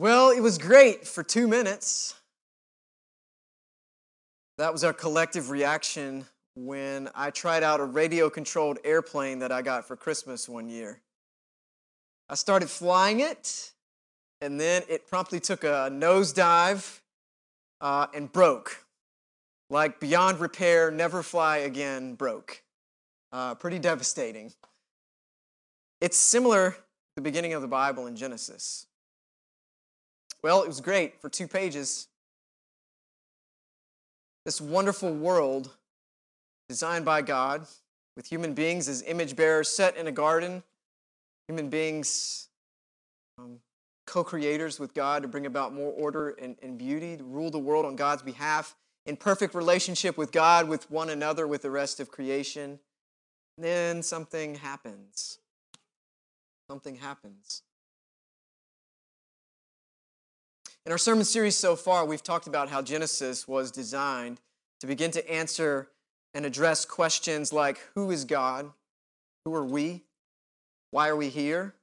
Well, it was great for two minutes. That was our collective reaction when I tried out a radio controlled airplane that I got for Christmas one year. I started flying it, and then it promptly took a nosedive uh, and broke. Like beyond repair, never fly again broke. Uh, pretty devastating. It's similar to the beginning of the Bible in Genesis. Well, it was great for two pages. This wonderful world designed by God with human beings as image bearers set in a garden, human beings um, co creators with God to bring about more order and, and beauty, to rule the world on God's behalf, in perfect relationship with God, with one another, with the rest of creation. Then something happens. Something happens. In our sermon series so far, we've talked about how Genesis was designed to begin to answer and address questions like Who is God? Who are we? Why are we here?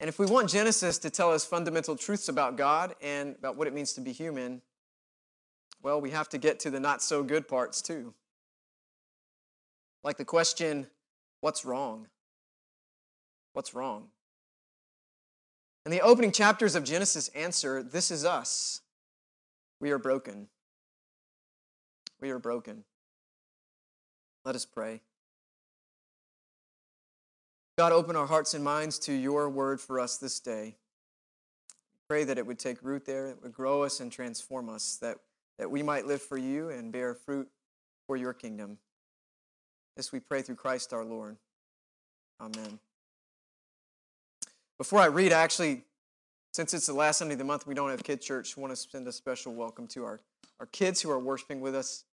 And if we want Genesis to tell us fundamental truths about God and about what it means to be human, well, we have to get to the not so good parts too. Like the question, What's wrong? What's wrong? And the opening chapters of Genesis answer this is us. We are broken. We are broken. Let us pray. God, open our hearts and minds to your word for us this day. Pray that it would take root there, it would grow us and transform us, that, that we might live for you and bear fruit for your kingdom. This we pray through Christ our Lord. Amen. Before I read, actually, since it's the last Sunday of the month, we don't have Kid Church. I want to send a special welcome to our, our kids who are worshiping with us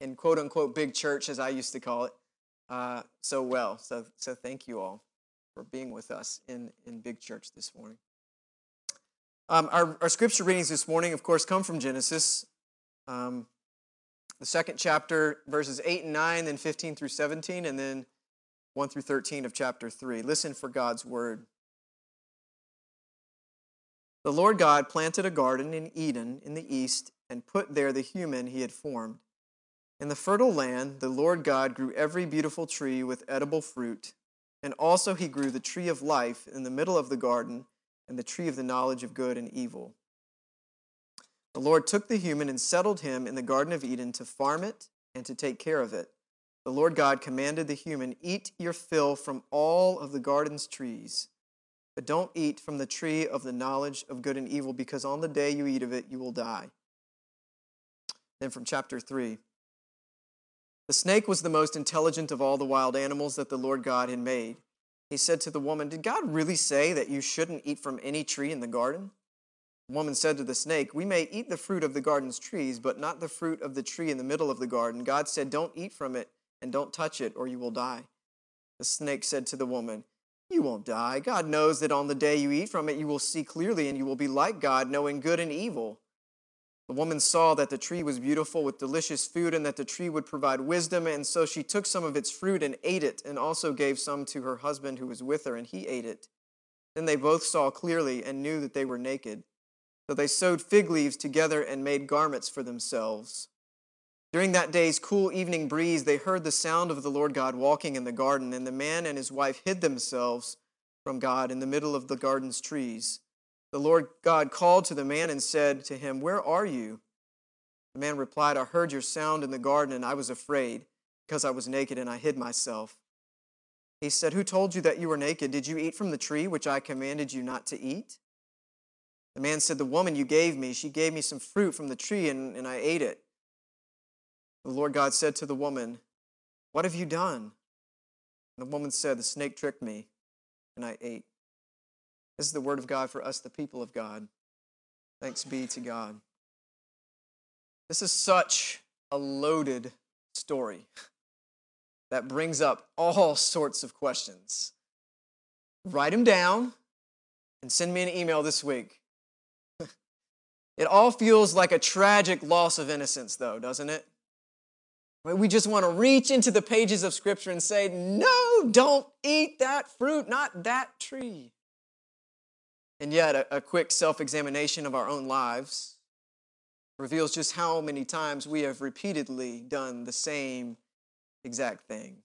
in quote unquote big church, as I used to call it, uh, so well. So, so thank you all for being with us in, in big church this morning. Um, our, our scripture readings this morning, of course, come from Genesis, um, the second chapter, verses 8 and 9, then 15 through 17, and then 1 through 13 of chapter 3. Listen for God's word. The Lord God planted a garden in Eden in the east and put there the human he had formed. In the fertile land, the Lord God grew every beautiful tree with edible fruit, and also he grew the tree of life in the middle of the garden and the tree of the knowledge of good and evil. The Lord took the human and settled him in the Garden of Eden to farm it and to take care of it. The Lord God commanded the human, Eat your fill from all of the garden's trees. But don't eat from the tree of the knowledge of good and evil, because on the day you eat of it, you will die. Then from chapter 3 The snake was the most intelligent of all the wild animals that the Lord God had made. He said to the woman, Did God really say that you shouldn't eat from any tree in the garden? The woman said to the snake, We may eat the fruit of the garden's trees, but not the fruit of the tree in the middle of the garden. God said, Don't eat from it and don't touch it, or you will die. The snake said to the woman, you won't die. God knows that on the day you eat from it, you will see clearly and you will be like God, knowing good and evil. The woman saw that the tree was beautiful with delicious food and that the tree would provide wisdom, and so she took some of its fruit and ate it, and also gave some to her husband who was with her, and he ate it. Then they both saw clearly and knew that they were naked. So they sewed fig leaves together and made garments for themselves. During that day's cool evening breeze, they heard the sound of the Lord God walking in the garden, and the man and his wife hid themselves from God in the middle of the garden's trees. The Lord God called to the man and said to him, Where are you? The man replied, I heard your sound in the garden, and I was afraid, because I was naked and I hid myself. He said, Who told you that you were naked? Did you eat from the tree which I commanded you not to eat? The man said, The woman you gave me, she gave me some fruit from the tree, and, and I ate it. The Lord God said to the woman, What have you done? And the woman said, The snake tricked me, and I ate. This is the word of God for us, the people of God. Thanks be to God. This is such a loaded story that brings up all sorts of questions. Write them down and send me an email this week. it all feels like a tragic loss of innocence, though, doesn't it? We just want to reach into the pages of Scripture and say, no, don't eat that fruit, not that tree. And yet, a, quick self examination of our own lives reveals just how many times we have repeatedly done the same exact thing.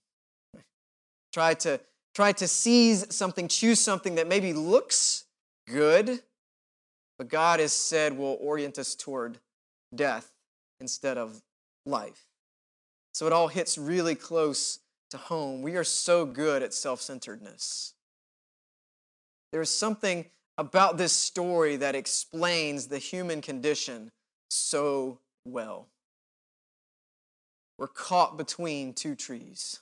Try to, try to seize something, choose something that maybe looks good, but God has said will orient us toward death instead of life. So it all hits really close to home. We are so good at self centeredness. There's something about this story that explains the human condition so well. We're caught between two trees.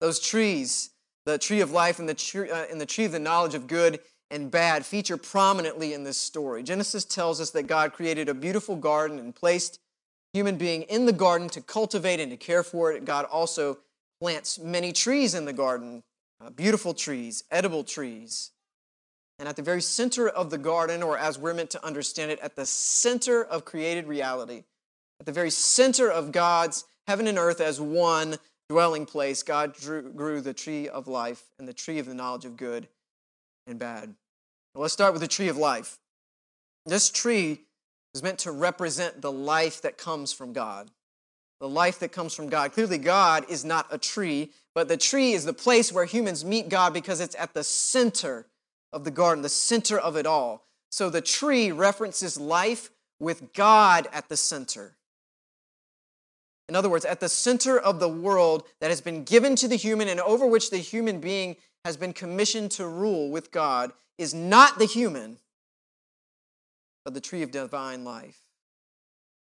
Those trees, the tree of life and the tree, uh, and the tree of the knowledge of good and bad, feature prominently in this story. Genesis tells us that God created a beautiful garden and placed human being in the garden to cultivate and to care for it. God also plants many trees in the garden, uh, beautiful trees, edible trees. And at the very center of the garden, or as we're meant to understand it, at the center of created reality, at the very center of God's heaven and earth as one dwelling place, God drew, grew the tree of life and the tree of the knowledge of good and bad. Let's start with the tree of life. This tree is meant to represent the life that comes from God. The life that comes from God. Clearly, God is not a tree, but the tree is the place where humans meet God because it's at the center of the garden, the center of it all. So the tree references life with God at the center. In other words, at the center of the world that has been given to the human and over which the human being has been commissioned to rule with God is not the human, but the tree of divine life.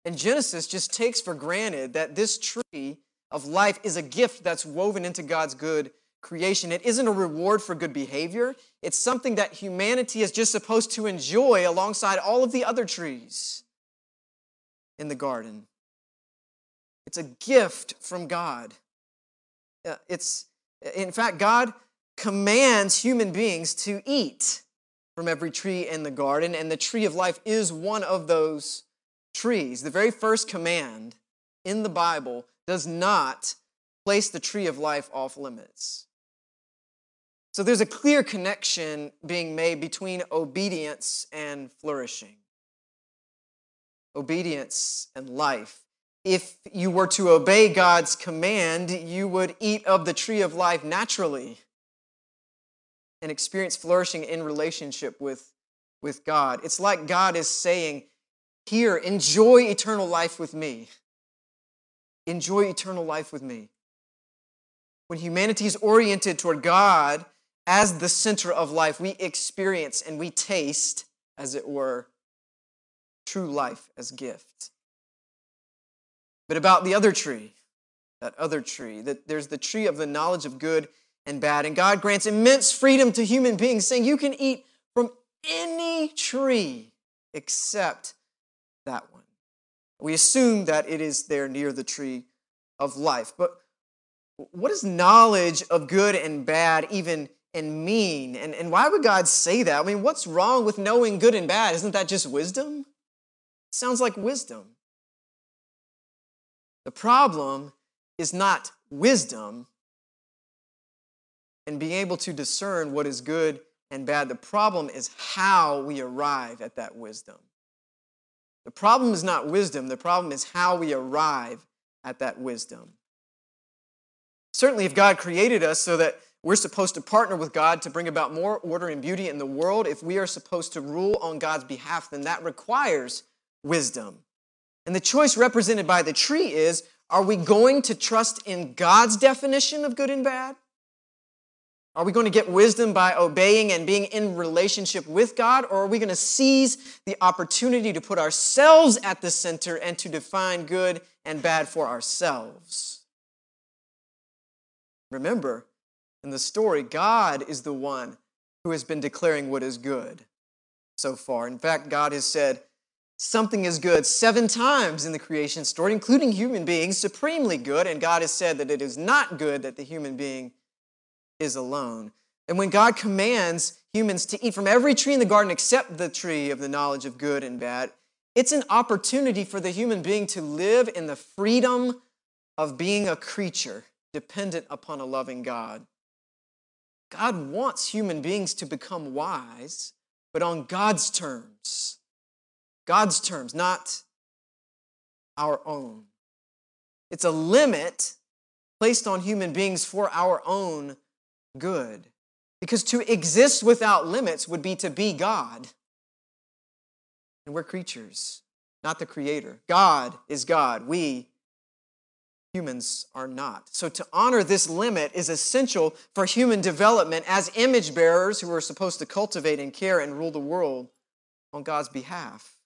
And Genesis just takes for granted that this tree of life is a gift that's woven into God's good creation. It isn't a reward for good behavior, it's something that humanity is just supposed to enjoy alongside all of the other trees in the garden. It's a gift from God. Uh, it's, in fact, God commands human beings to eat from every tree in the garden, and the tree of life is one of those trees. The very first command in the Bible does not place the tree of life off limits. So there's a clear connection being made between obedience and flourishing. Obedience and life. If you were to obey God's command, you would eat of the tree of life naturally and experience flourishing in relationship with, with God. It's like God is saying, Here, enjoy eternal life with me. Enjoy eternal life with me. When humanity is oriented toward God as the center of life, we experience and we taste, as it were, true life as gift. But about the other tree, that other tree, that there's the tree of the knowledge of good and bad. And God grants immense freedom to human beings, saying you can eat from any tree except that one. We assume that it is there near the tree of life. But what does knowledge of good and bad even and mean? And, and why would God say that? I mean, what's wrong with knowing good and bad? Isn't that just wisdom? Sounds like wisdom. The problem is not wisdom, and being able to discern what is good and bad. The problem is how we arrive at that wisdom. The problem is not wisdom, the problem is how we arrive at that wisdom. Certainly, if God created us so that we're supposed to partner with God to bring about more order and beauty in the world, if we are supposed to rule on God's behalf, then that requires wisdom. And the choice represented by the tree is are we going to trust in God's definition of good and bad? Are we going to get wisdom by obeying and being in relationship with God, or are we going to seize the opportunity to put ourselves at the center and to define good and bad for ourselves? Remember, in the story, God is the one who has been declaring what is good so far. In fact, God has said, Something is good seven times in the creation story, including human beings, supremely good, and God has said that it is not good that the human being is alone. And when God commands humans to eat from every tree in the garden except the tree of the knowledge of good and bad, it's an opportunity for the human being to live in the freedom of being a creature dependent upon a loving God. God wants human beings to become wise, but on God's terms. God's terms, not our own. It's a limit placed on human beings for our own good. Because to exist without limits would be to be God. And we're creatures, not the creator. God is God. We humans are not. So to honor this limit is essential for human development as image bearers who are supposed to cultivate and care and rule the world on God's behalf.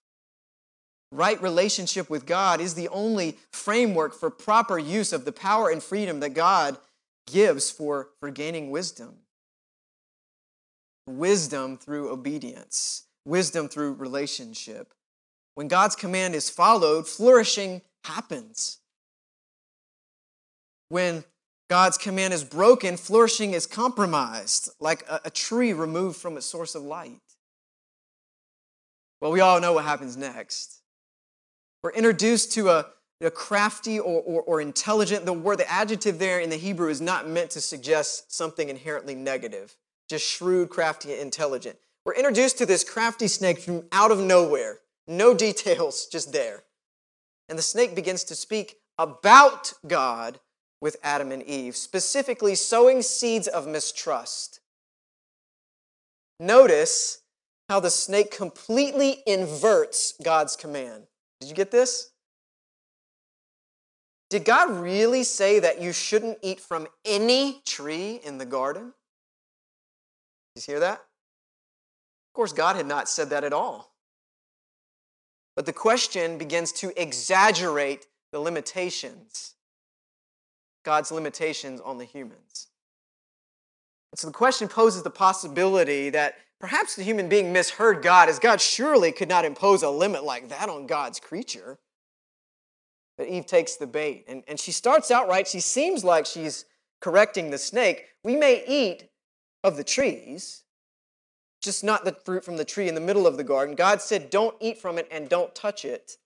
Right relationship with God is the only framework for proper use of the power and freedom that God gives for, for gaining wisdom. Wisdom through obedience, wisdom through relationship. When God's command is followed, flourishing happens. When God's command is broken, flourishing is compromised, like a, a tree removed from its source of light. Well, we all know what happens next. We're introduced to a, a crafty or, or, or, intelligent. The word, the adjective there in the Hebrew is not meant to suggest something inherently negative, just shrewd, crafty, intelligent. We're introduced to this crafty snake from out of nowhere. No details, just there. And the snake begins to speak about God with Adam and Eve, specifically sowing seeds of mistrust. Notice how the snake completely inverts God's command. Did you get this? Did God really say that you shouldn't eat from any tree in the garden? Did you hear that? Of course, God had not said that at all. But the question begins to exaggerate the limitations God's limitations on the humans. And so the question poses the possibility that perhaps the human being misheard God, as God surely could not impose a limit like that on God's creature. But Eve takes the bait, and, and she starts out right. She seems like she's correcting the snake. We may eat of the trees, just not the fruit from the tree in the middle of the garden. God said, Don't eat from it and don't touch it,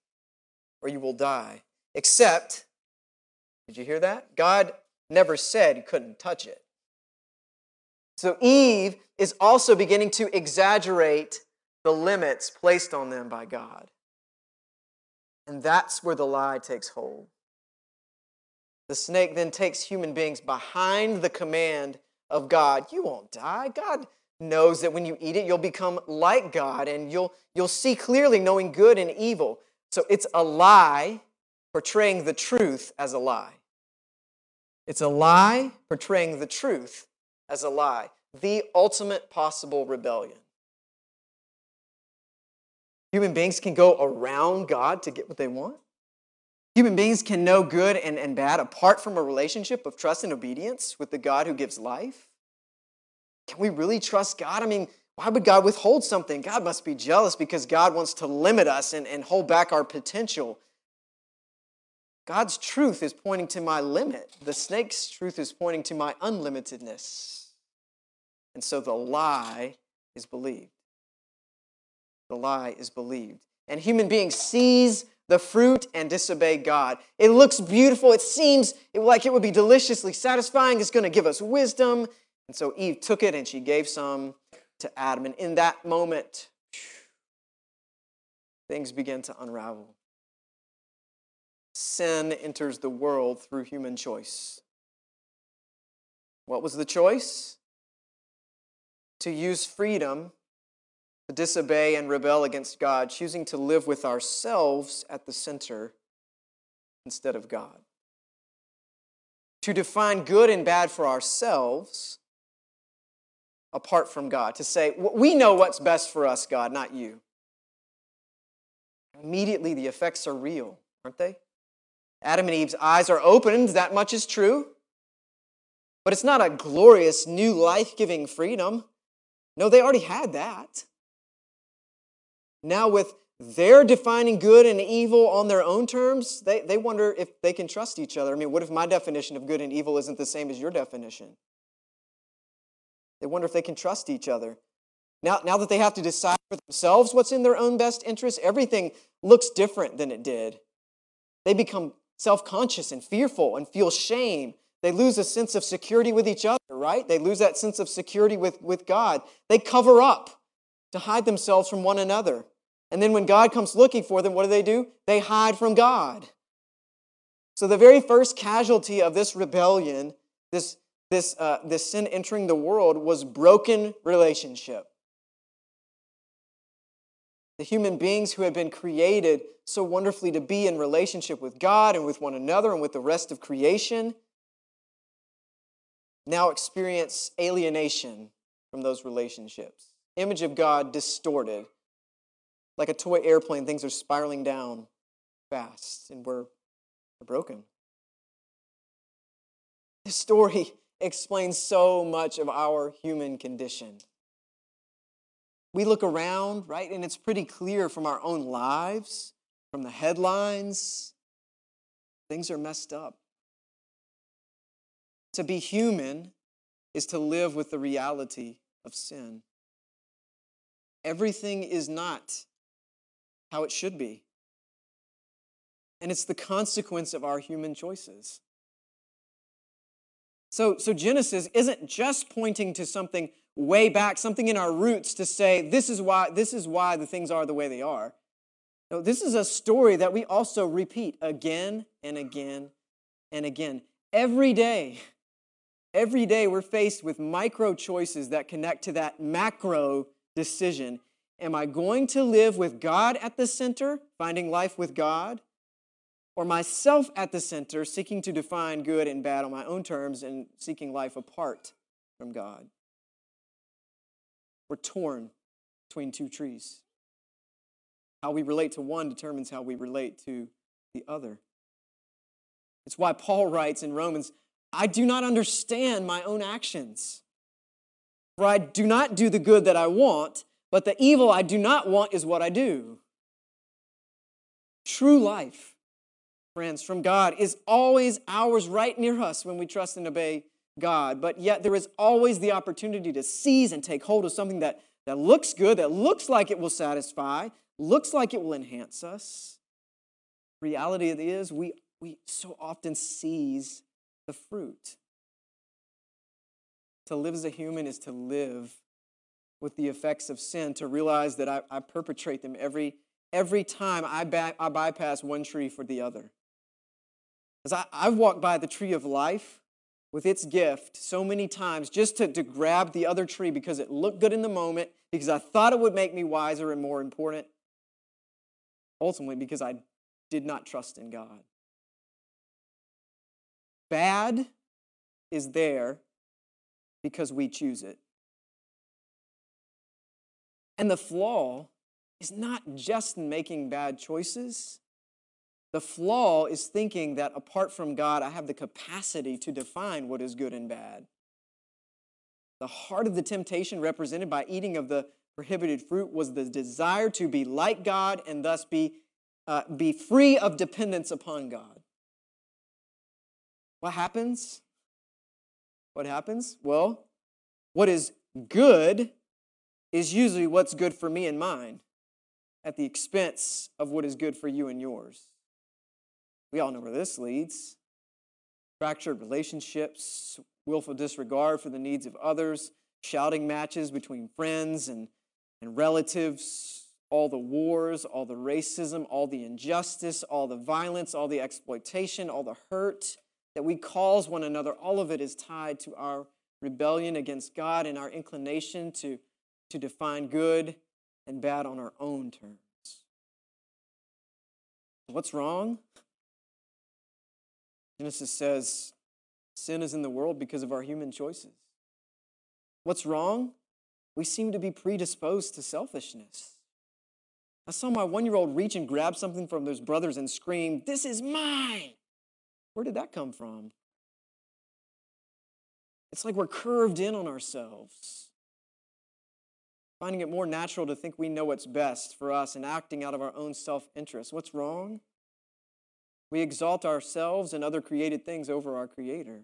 or you will die. Except did you hear that? God never said you couldn't touch it. So Eve is also beginning to exaggerate the limits placed on them by God. And that's where the lie takes hold. The snake then takes human beings behind the command of God. You won't die. God knows that when you eat it, you'll become like God and you'll, you'll see clearly knowing good and evil. So it's a lie portraying the truth as a lie. It's a lie portraying the truth as a lie, the ultimate possible rebellion. Human beings can go around God to get what they want. Human beings can know good and, and bad apart from a relationship of trust and obedience with the God who gives life. Can we really trust God? I mean, why would God withhold something? God must be jealous because God wants to limit us and, and hold back our potential. God's truth is pointing to my limit. The snake's truth is pointing to my unlimitedness. And so the lie is believed. The lie is believed. And human beings seize the fruit and disobey God. It looks beautiful. It seems like it would be deliciously satisfying. It's going to give us wisdom. And so Eve took it and she gave some to Adam. And in that moment, things began to unravel sin enters the world through human choice. What was the choice? To use freedom to disobey and rebel against God, choosing to live with ourselves at the center instead of God. To define good and bad for ourselves apart from God. To say, we know what's best for us, God, not you. Immediately, the effects are real, aren't they? Adam and Eve's eyes are opened, that much is true. But it's not a glorious, new, life giving freedom. No, they already had that. Now, with their defining good and evil on their own terms, they, they wonder if they can trust each other. I mean, what if my definition of good and evil isn't the same as your definition? They wonder if they can trust each other. Now, now that they have to decide for themselves what's in their own best interest, everything looks different than it did. They become self conscious and fearful and feel shame. they lose a sense of security with each other, right? They lose that sense of security with, with God. They cover up to hide themselves from one another. And then when God comes looking for them, what do they do? They hide from God. So the very first casualty of this rebellion, this, this, uh, this sin entering the world, was broken relationship. The human beings who had been created so wonderfully to be in relationship with God and with one another and with the rest of creation now experience alienation from those relationships. Image of God distorted. Like a toy airplane, things are spiraling down fast, and we're, broken. This story explains so much of our human condition. We look around, right, and it's pretty clear from our own lives, from the headlines, things are messed up. To be human is to live with the reality of sin. Everything is not how it should be. And it's the consequence of our human choices. So, so Genesis isn't just pointing to something way back, something in our roots to say this is why this is why the things are the way they are. No, this is a story that we also repeat again and again and again. Every day, every day we're faced with micro choices that connect to that macro decision. Am I going to live with God at the center, finding life with God? Or myself at the center, seeking to define good and bad on my own terms and seeking life apart from God? We're torn between two trees. How we relate to one determines how we relate to the other. It's why Paul writes in Romans I do not understand my own actions. For I do not do the good that I want, but the evil I do not want is what I do. True life, friends, from God is always ours right near us when we trust and obey God, but yet there is always the opportunity to seize and take hold of something that, that looks good, that looks like it will satisfy, looks like it will enhance us. Reality is, we, we so often seize the fruit. To live as a human is to live with the effects of sin, to realize that I, I perpetrate them every, every time I, ba- I bypass one tree for the other. As I, I've walked by the tree of life with its gift so many times just to, to grab the other tree because it looked good in the moment, because I thought it would make me wiser and more important. Ultimately, because I did not trust in God. Bad is there because we choose it. And the flaw is not just in making bad choices, the flaw is thinking that apart from God, I have the capacity to define what is good and bad. The heart of the temptation represented by eating of the prohibited fruit was the desire to be like God and thus be, uh, be free of dependence upon God. What happens? What happens? Well, what is good is usually what's good for me and mine at the expense of what is good for you and yours. We all know where this leads fractured relationships, willful disregard for the needs of others, shouting matches between friends and, and relatives, all the wars, all the racism, all the injustice, all the violence, all the exploitation, all the hurt that we cause one another, all of it is tied to our rebellion against God and our inclination to, to define good and bad on our own terms. What's wrong? Genesis says sin is in the world because of our human choices. What's wrong? We seem to be predisposed to selfishness. I saw my one year old reach and grab something from those brothers and scream, This is mine! Where did that come from? It's like we're curved in on ourselves, finding it more natural to think we know what's best for us and acting out of our own self interest. What's wrong? We exalt ourselves and other created things over our Creator.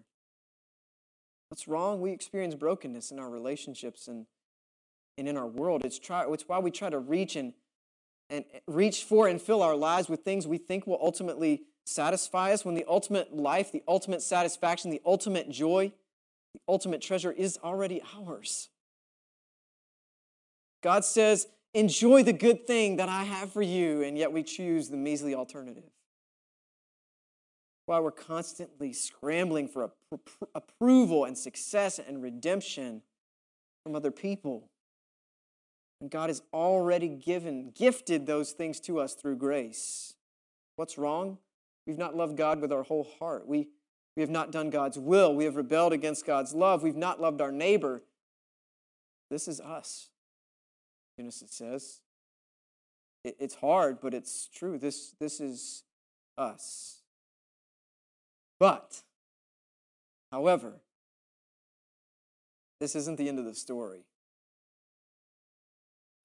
What's wrong? We experience brokenness in our relationships and, and in our world. It's, try, it's why we try to reach and, and eh, reach for and fill our lives with things we think will ultimately satisfy us when the ultimate life, the ultimate satisfaction, the ultimate joy, the ultimate treasure is already ours? God says, Enjoy the good thing that I have for you, and yet we choose the measly alternative. While we're constantly scrambling for approval and success and redemption from other people. And God has already given, gifted those things to us through grace. What's wrong? We've not loved God with our whole heart. We, we have not done God's will. We have rebelled against God's love. We've not loved our neighbor. This is us, Genesis says. It, it's hard, but it's true. This, this is us. But, however, this isn't the end of the story.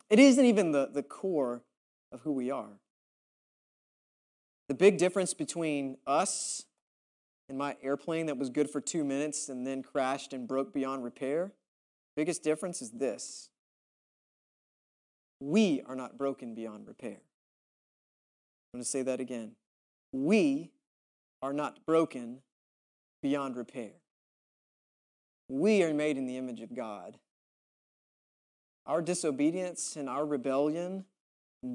It isn't even the, the core of who we are. The big difference between us and my airplane that was good for two minutes and then crashed and broke beyond repair, biggest difference is this. We are not broken beyond repair. I'm going to say that again. We are not broken beyond repair. We are made in the image of God. Our disobedience and our rebellion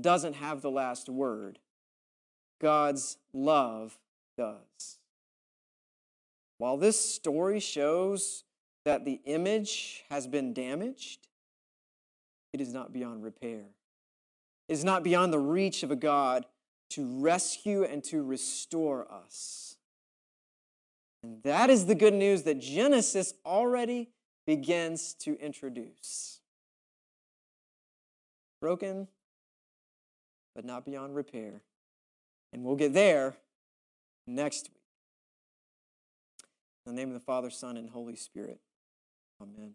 doesn't have the last word. God's love does. While this story shows that the image has been damaged, it is not beyond repair. It is not beyond the reach of a God to rescue and to restore us. And that is the good news that Genesis already begins to introduce broken, but not beyond repair. And we'll get there next week. In the name of the Father, Son, and Holy Spirit. Amen.